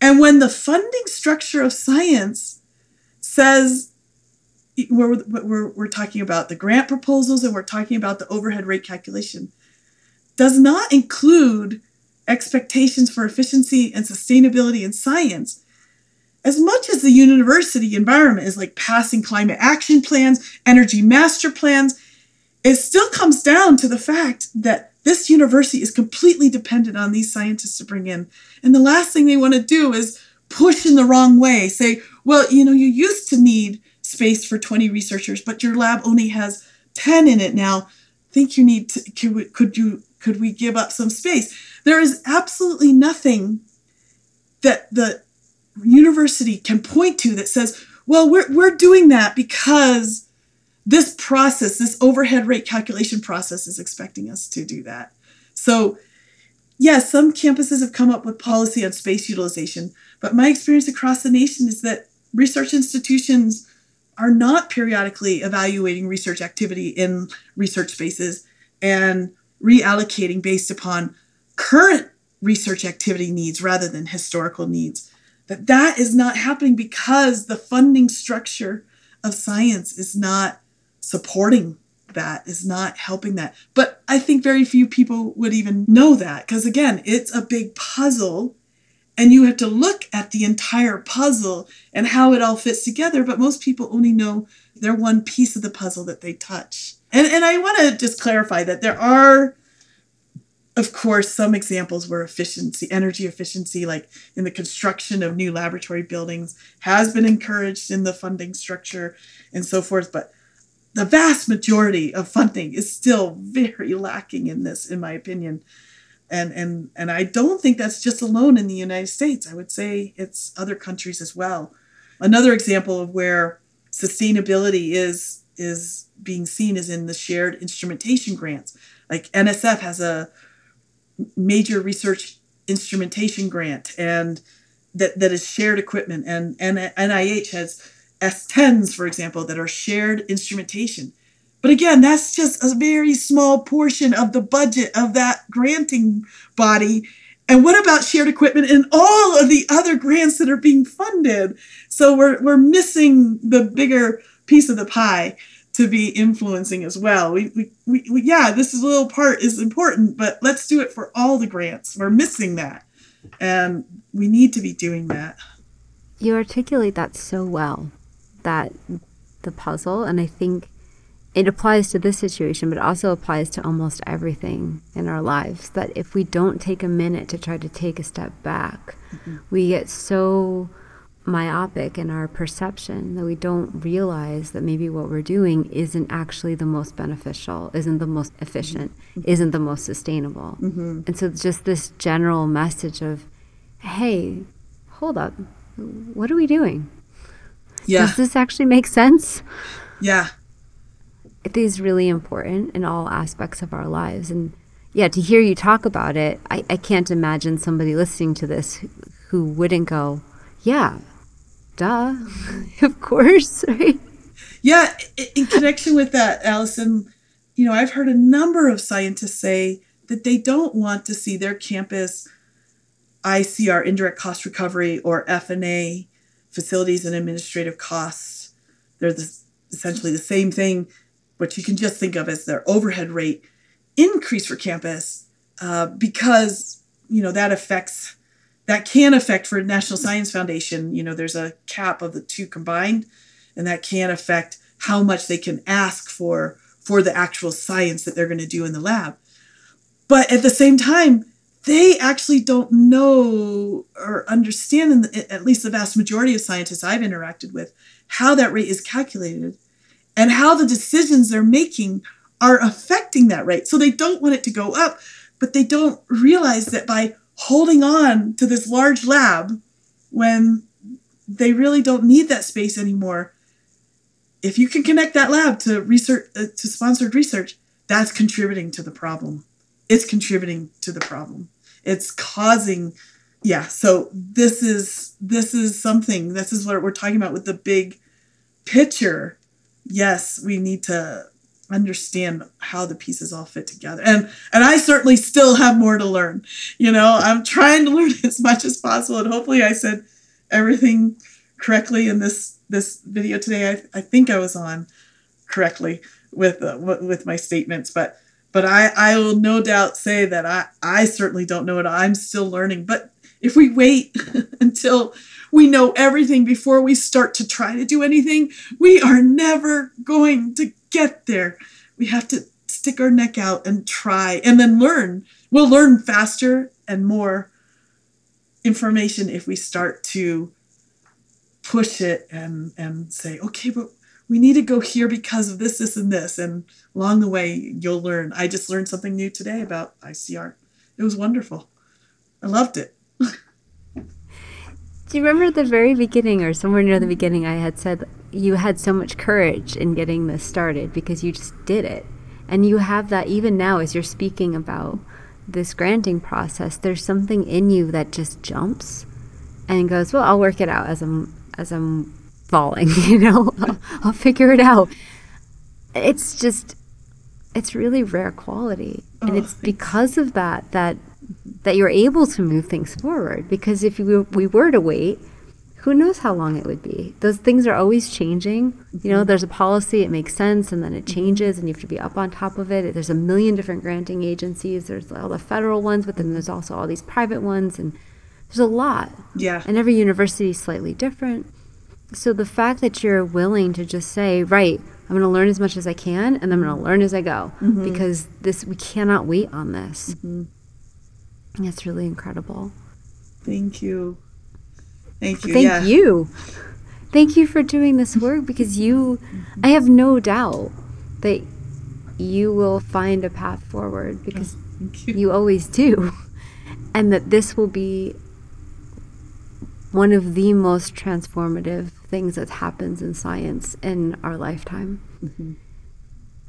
And when the funding structure of science says, we're, we're, we're talking about the grant proposals and we're talking about the overhead rate calculation, does not include expectations for efficiency and sustainability in science. As much as the university environment is like passing climate action plans, energy master plans, it still comes down to the fact that this university is completely dependent on these scientists to bring in. And the last thing they want to do is push in the wrong way. Say, well, you know, you used to need space for 20 researchers, but your lab only has 10 in it now. Think you need to, could, could you, could we give up some space? There is absolutely nothing that the university can point to that says, well, we're, we're doing that because this process, this overhead rate calculation process, is expecting us to do that. So, yes, some campuses have come up with policy on space utilization, but my experience across the nation is that research institutions are not periodically evaluating research activity in research spaces and reallocating based upon current research activity needs rather than historical needs that that is not happening because the funding structure of science is not supporting that is not helping that but i think very few people would even know that because again it's a big puzzle and you have to look at the entire puzzle and how it all fits together but most people only know their one piece of the puzzle that they touch and, and i want to just clarify that there are of course, some examples where efficiency, energy efficiency, like in the construction of new laboratory buildings, has been encouraged in the funding structure and so forth. But the vast majority of funding is still very lacking in this, in my opinion. And, and, and I don't think that's just alone in the United States. I would say it's other countries as well. Another example of where sustainability is is being seen is in the shared instrumentation grants. Like NSF has a major research instrumentation grant and that, that is shared equipment and, and nih has s10s for example that are shared instrumentation but again that's just a very small portion of the budget of that granting body and what about shared equipment and all of the other grants that are being funded so we're, we're missing the bigger piece of the pie to be influencing as well. We, we, we, we, yeah, this little part is important, but let's do it for all the grants. We're missing that. And we need to be doing that. You articulate that so well, that the puzzle, and I think it applies to this situation, but also applies to almost everything in our lives. That if we don't take a minute to try to take a step back, mm-hmm. we get so myopic in our perception that we don't realize that maybe what we're doing isn't actually the most beneficial, isn't the most efficient, mm-hmm. isn't the most sustainable. Mm-hmm. And so just this general message of, hey, hold up, what are we doing? Yeah. Does this actually make sense? Yeah. It is really important in all aspects of our lives. And yeah, to hear you talk about it, I, I can't imagine somebody listening to this who, who wouldn't go, yeah, duh, of course, right? Yeah, in connection with that, Allison, you know, I've heard a number of scientists say that they don't want to see their campus ICR indirect cost recovery or F&A facilities and administrative costs. They're the, essentially the same thing, but you can just think of as their overhead rate increase for campus uh, because you know that affects that can affect for National Science Foundation. You know, there's a cap of the two combined, and that can affect how much they can ask for for the actual science that they're going to do in the lab. But at the same time, they actually don't know or understand, at least the vast majority of scientists I've interacted with, how that rate is calculated and how the decisions they're making are affecting that rate. So they don't want it to go up, but they don't realize that by holding on to this large lab when they really don't need that space anymore, if you can connect that lab to research uh, to sponsored research, that's contributing to the problem. It's contributing to the problem. It's causing yeah, so this is this is something. This is what we're talking about with the big picture. Yes, we need to understand how the pieces all fit together. And and I certainly still have more to learn. You know, I'm trying to learn as much as possible and hopefully I said everything correctly in this this video today. I, I think I was on correctly with uh, with my statements, but but I I will no doubt say that I I certainly don't know it. I'm still learning. But if we wait until we know everything before we start to try to do anything, we are never going to get there. We have to stick our neck out and try and then learn. We'll learn faster and more information if we start to push it and and say okay but we need to go here because of this this and this. And along the way you'll learn. I just learned something new today about icr it was wonderful. I loved it. Do you remember the very beginning or somewhere near the beginning i had said you had so much courage in getting this started because you just did it. And you have that even now as you're speaking about this granting process there's something in you that just jumps and goes well i'll work it out as i'm as I'm falling, you know, I'll, I'll figure it out. It's just, it's really rare quality. Oh, and it's because of that, that, that you're able to move things forward. Because if we, we were to wait, who knows how long it would be? Those things are always changing. You know, there's a policy, it makes sense, and then it changes, and you have to be up on top of it. There's a million different granting agencies. There's all the federal ones, but then there's also all these private ones, and there's a lot. Yeah. And every university is slightly different. So the fact that you're willing to just say, right, I'm going to learn as much as I can and I'm going to learn as I go mm-hmm. because this we cannot wait on this. Mm-hmm. That's really incredible. Thank you. Thank you. Thank yeah. you. Thank you for doing this work because you I have no doubt that you will find a path forward because oh, you. you always do. And that this will be one of the most transformative things that happens in science in our lifetime. Mm-hmm.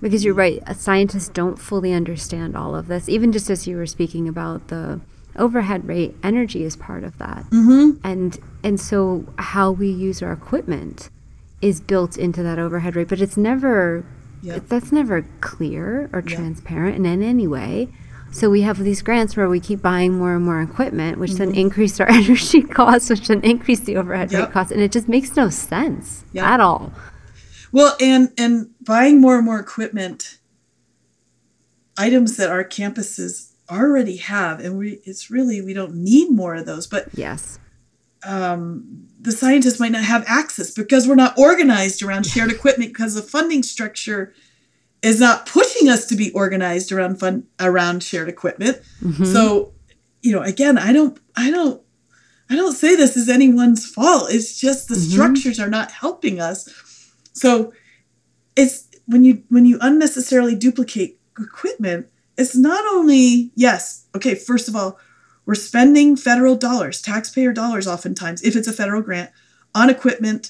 Because you're right, scientists don't fully understand all of this. Even just as you were speaking about the overhead rate, energy is part of that. Mm-hmm. And and so how we use our equipment is built into that overhead rate, but it's never yep. that's never clear or yep. transparent in any way. So we have these grants where we keep buying more and more equipment, which mm-hmm. then increase our energy costs, which then increase the overhead yep. rate costs, and it just makes no sense yep. at all. Well, and and buying more and more equipment, items that our campuses already have, and we it's really we don't need more of those. But yes, um, the scientists might not have access because we're not organized around shared equipment because the funding structure is not pushing us to be organized around fun around shared equipment. Mm-hmm. So, you know, again, I don't I don't I don't say this is anyone's fault. It's just the mm-hmm. structures are not helping us. So, it's when you when you unnecessarily duplicate equipment, it's not only yes, okay, first of all, we're spending federal dollars, taxpayer dollars oftentimes if it's a federal grant on equipment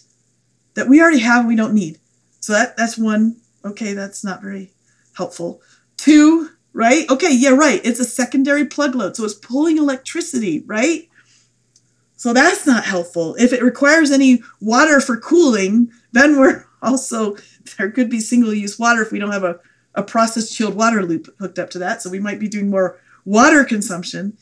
that we already have and we don't need. So that that's one Okay, that's not very helpful. Two, right? Okay, yeah, right. It's a secondary plug load. So it's pulling electricity, right? So that's not helpful. If it requires any water for cooling, then we're also, there could be single use water if we don't have a, a processed chilled water loop hooked up to that. So we might be doing more water consumption.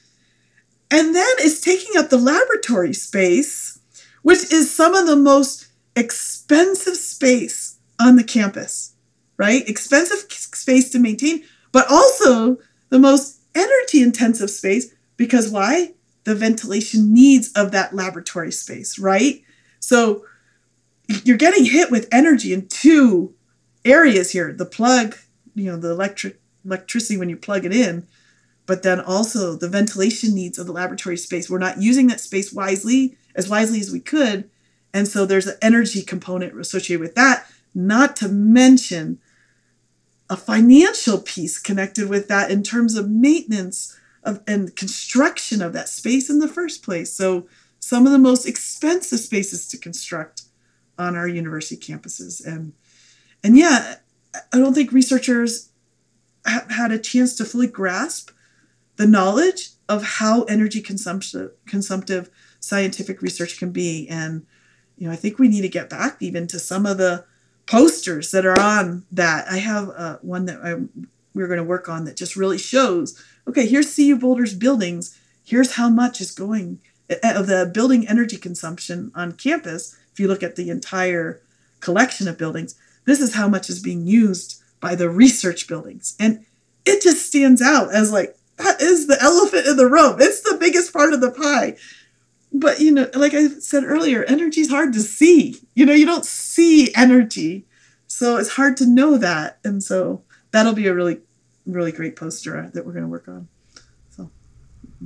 And then it's taking up the laboratory space, which is some of the most expensive space on the campus, right? Expensive space to maintain, but also the most energy intensive space because why? The ventilation needs of that laboratory space, right? So you're getting hit with energy in two areas here the plug, you know, the electric electricity when you plug it in, but then also the ventilation needs of the laboratory space. We're not using that space wisely, as wisely as we could. And so there's an energy component associated with that, not to mention a financial piece connected with that in terms of maintenance of, and construction of that space in the first place. So some of the most expensive spaces to construct on our university campuses. And and yeah, I don't think researchers have had a chance to fully grasp the knowledge of how energy consumptive consumptive scientific research can be. And you know, I think we need to get back even to some of the posters that are on that. I have uh, one that I, we're going to work on that just really shows. Okay, here's CU Boulder's buildings. Here's how much is going uh, of the building energy consumption on campus if you look at the entire collection of buildings, this is how much is being used by the research buildings. And it just stands out as like, that is the elephant in the room. It's the biggest part of the pie. But, you know, like I said earlier, energy is hard to see. You know, you don't see energy. So it's hard to know that. And so that'll be a really, really great poster that we're going to work on. So.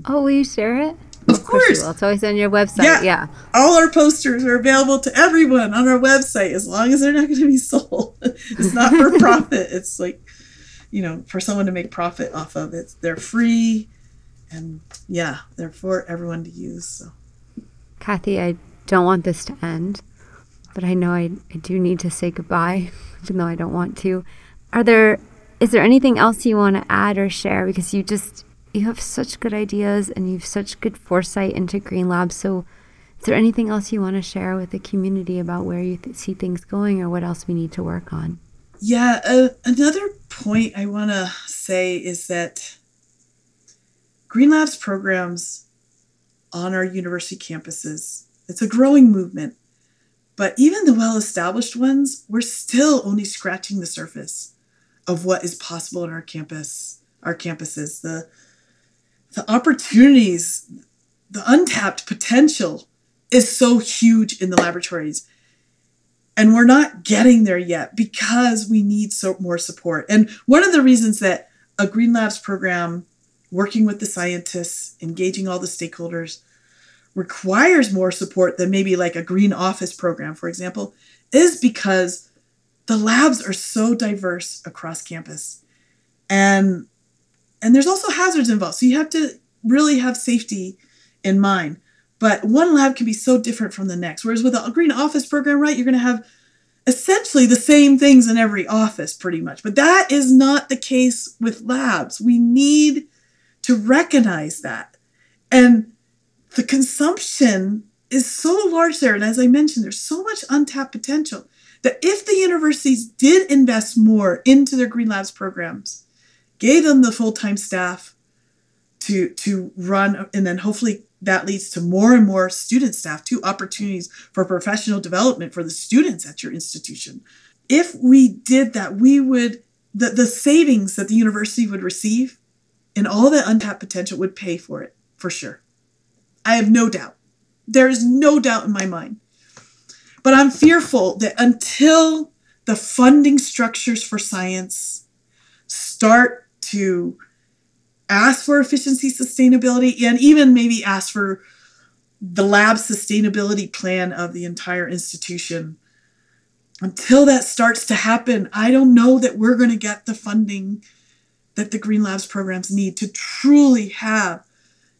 Oh, will you share it? Of course. It's always on your website. Yeah. yeah. All our posters are available to everyone on our website as long as they're not going to be sold. it's not for profit. It's like, you know, for someone to make profit off of it. They're free and yeah, they're for everyone to use. So Kathy, I don't want this to end, but I know I, I do need to say goodbye, even though I don't want to. Are there is there anything else you want to add or share? Because you just you have such good ideas and you've such good foresight into Green Lab. So, is there anything else you want to share with the community about where you th- see things going or what else we need to work on? Yeah, uh, another point I want to say is that Green Labs programs on our university campuses, it's a growing movement. But even the well established ones, we're still only scratching the surface of what is possible in our campus, our campuses. The the opportunities, the untapped potential is so huge in the laboratories. And we're not getting there yet because we need so more support. And one of the reasons that a Green Labs program, working with the scientists, engaging all the stakeholders, requires more support than maybe like a green office program, for example, is because the labs are so diverse across campus. And and there's also hazards involved. So you have to really have safety in mind. But one lab can be so different from the next. Whereas with a green office program, right, you're going to have essentially the same things in every office pretty much. But that is not the case with labs. We need to recognize that. And the consumption is so large there. And as I mentioned, there's so much untapped potential that if the universities did invest more into their Green Labs programs, gave them the full-time staff to to run and then hopefully that leads to more and more student staff to opportunities for professional development for the students at your institution if we did that we would the, the savings that the university would receive and all that untapped potential would pay for it for sure. I have no doubt. There is no doubt in my mind. But i'm fearful that until the funding structures for science start to ask for efficiency sustainability and even maybe ask for the lab sustainability plan of the entire institution until that starts to happen i don't know that we're going to get the funding that the green labs programs need to truly have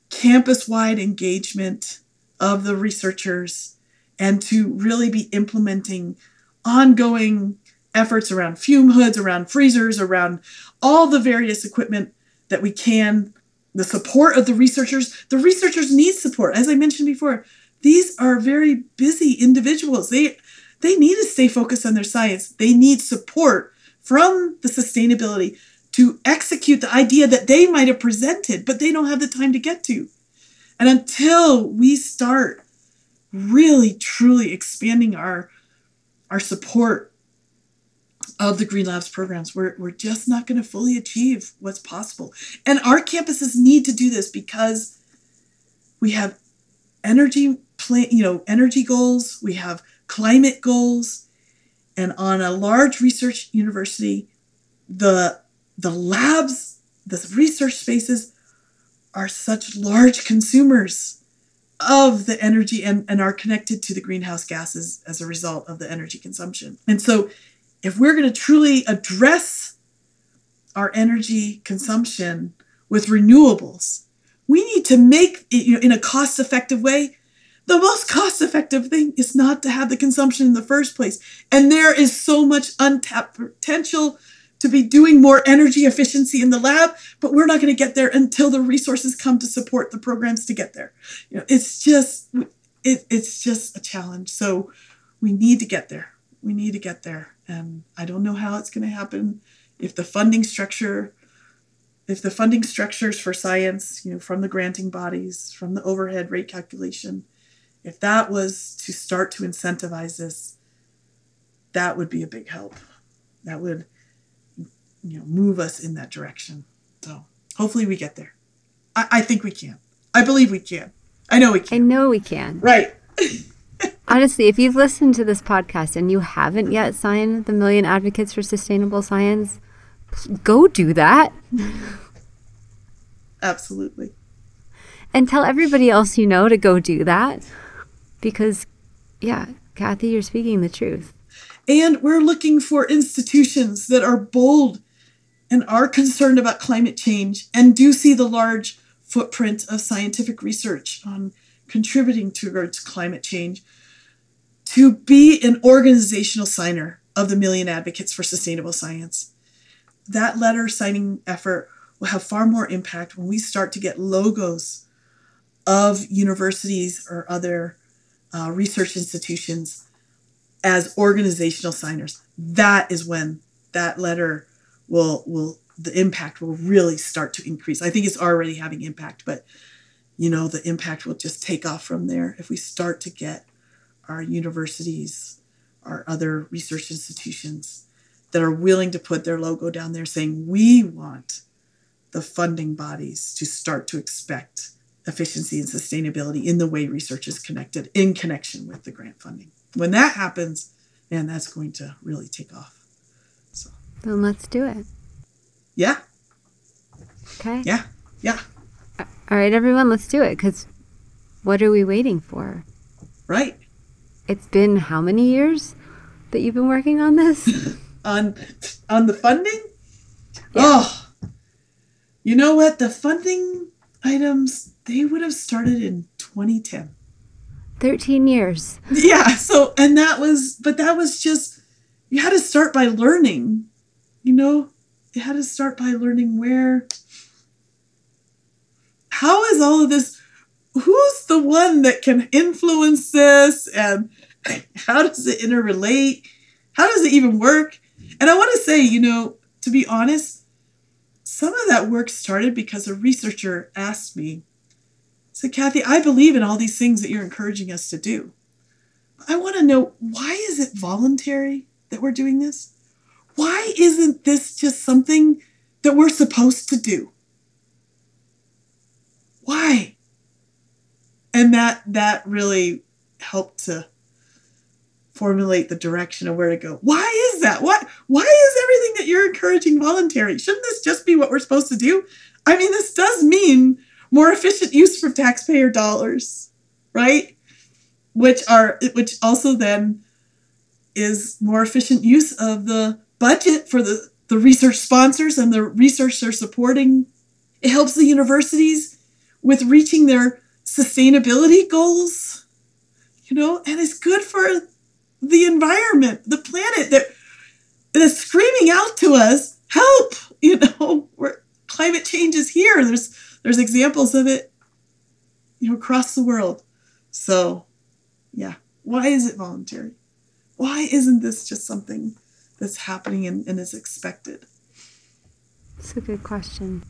campus-wide engagement of the researchers and to really be implementing ongoing efforts around fume hoods, around freezers, around all the various equipment that we can, the support of the researchers. The researchers need support. As I mentioned before, these are very busy individuals. They they need to stay focused on their science. They need support from the sustainability to execute the idea that they might have presented, but they don't have the time to get to. And until we start really truly expanding our our support of the Green Labs programs, we're, we're just not going to fully achieve what's possible. And our campuses need to do this because we have energy plan, you know, energy goals, we have climate goals, and on a large research university, the the labs, the research spaces are such large consumers of the energy and, and are connected to the greenhouse gases as a result of the energy consumption. And so if we're going to truly address our energy consumption with renewables, we need to make it you know, in a cost effective way. The most cost effective thing is not to have the consumption in the first place. And there is so much untapped potential to be doing more energy efficiency in the lab, but we're not going to get there until the resources come to support the programs to get there. You know, it's just it, it's just a challenge. So we need to get there. We need to get there. And I don't know how it's going to happen if the funding structure if the funding structures for science, you know, from the granting bodies, from the overhead rate calculation, if that was to start to incentivize this, that would be a big help. That would you know move us in that direction. So hopefully we get there. I, I think we can. I believe we can. I know we can. I know we can. Right. Honestly, if you've listened to this podcast and you haven't yet signed the Million Advocates for Sustainable Science, go do that. Absolutely. And tell everybody else you know to go do that. Because, yeah, Kathy, you're speaking the truth. And we're looking for institutions that are bold and are concerned about climate change and do see the large footprint of scientific research on contributing towards climate change to be an organizational signer of the Million Advocates for Sustainable Science. That letter signing effort will have far more impact when we start to get logos of universities or other uh, research institutions as organizational signers. That is when that letter will will the impact will really start to increase. I think it's already having impact, but you know the impact will just take off from there if we start to get our universities, our other research institutions that are willing to put their logo down there saying we want the funding bodies to start to expect efficiency and sustainability in the way research is connected in connection with the grant funding. When that happens, man, that's going to really take off. Then let's do it. Yeah. Okay. Yeah. Yeah. All right, everyone, let's do it because what are we waiting for? Right. It's been how many years that you've been working on this? on on the funding? Yeah. Oh. You know what? The funding items they would have started in 2010. 13 years. Yeah, so and that was but that was just you had to start by learning you know, you had to start by learning where. How is all of this? Who's the one that can influence this? And how does it interrelate? How does it even work? And I want to say, you know, to be honest, some of that work started because a researcher asked me, said, Kathy, I believe in all these things that you're encouraging us to do. I want to know why is it voluntary that we're doing this? Why isn't this just something that we're supposed to do? Why? And that that really helped to formulate the direction of where to go. Why is that? What why is everything that you're encouraging voluntary? Shouldn't this just be what we're supposed to do? I mean, this does mean more efficient use of taxpayer dollars, right? Which are which also then is more efficient use of the budget for the, the research sponsors and the research they're supporting. It helps the universities with reaching their sustainability goals, you know, and it's good for the environment, the planet that is screaming out to us, help, you know, where climate change is here. There's there's examples of it, you know, across the world. So yeah, why is it voluntary? Why isn't this just something that's happening and, and is expected? It's a good question.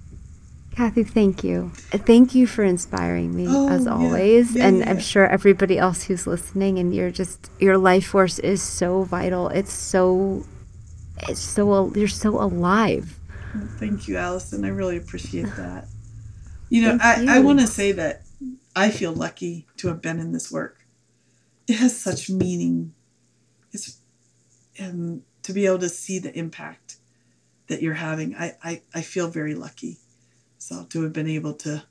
Kathy, thank you. Thank you for inspiring me Oh, as always. Yeah, and yeah, I'm sure everybody else who's listening and you're just your life force is so vital. It's so it's so you're so alive. Thank you, Allison. I really appreciate that. You know, Thank I, I want to say that I feel lucky to have been in this work. It has such meaning. It's and to be able to see the impact that you're having, I, I, I feel very lucky. So to have been able to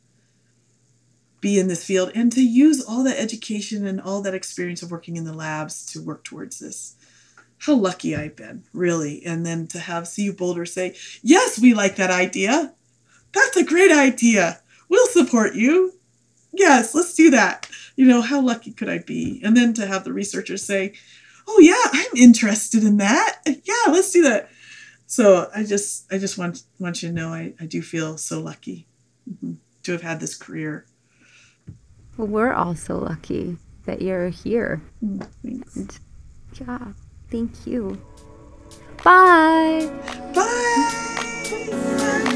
be in this field and to use all that education and all that experience of working in the labs to work towards this. How lucky I've been, really. And then to have CU Boulder say, Yes, we like that idea. That's a great idea. We'll support you. Yes, let's do that. You know, how lucky could I be? And then to have the researchers say, Oh yeah, I'm interested in that. Yeah, let's do that. So I just I just want want you to know I, I do feel so lucky mhm, to have had this career. Well, we're also lucky that you're here. Mm, Thanks. And yeah, thank you. Bye. Bye.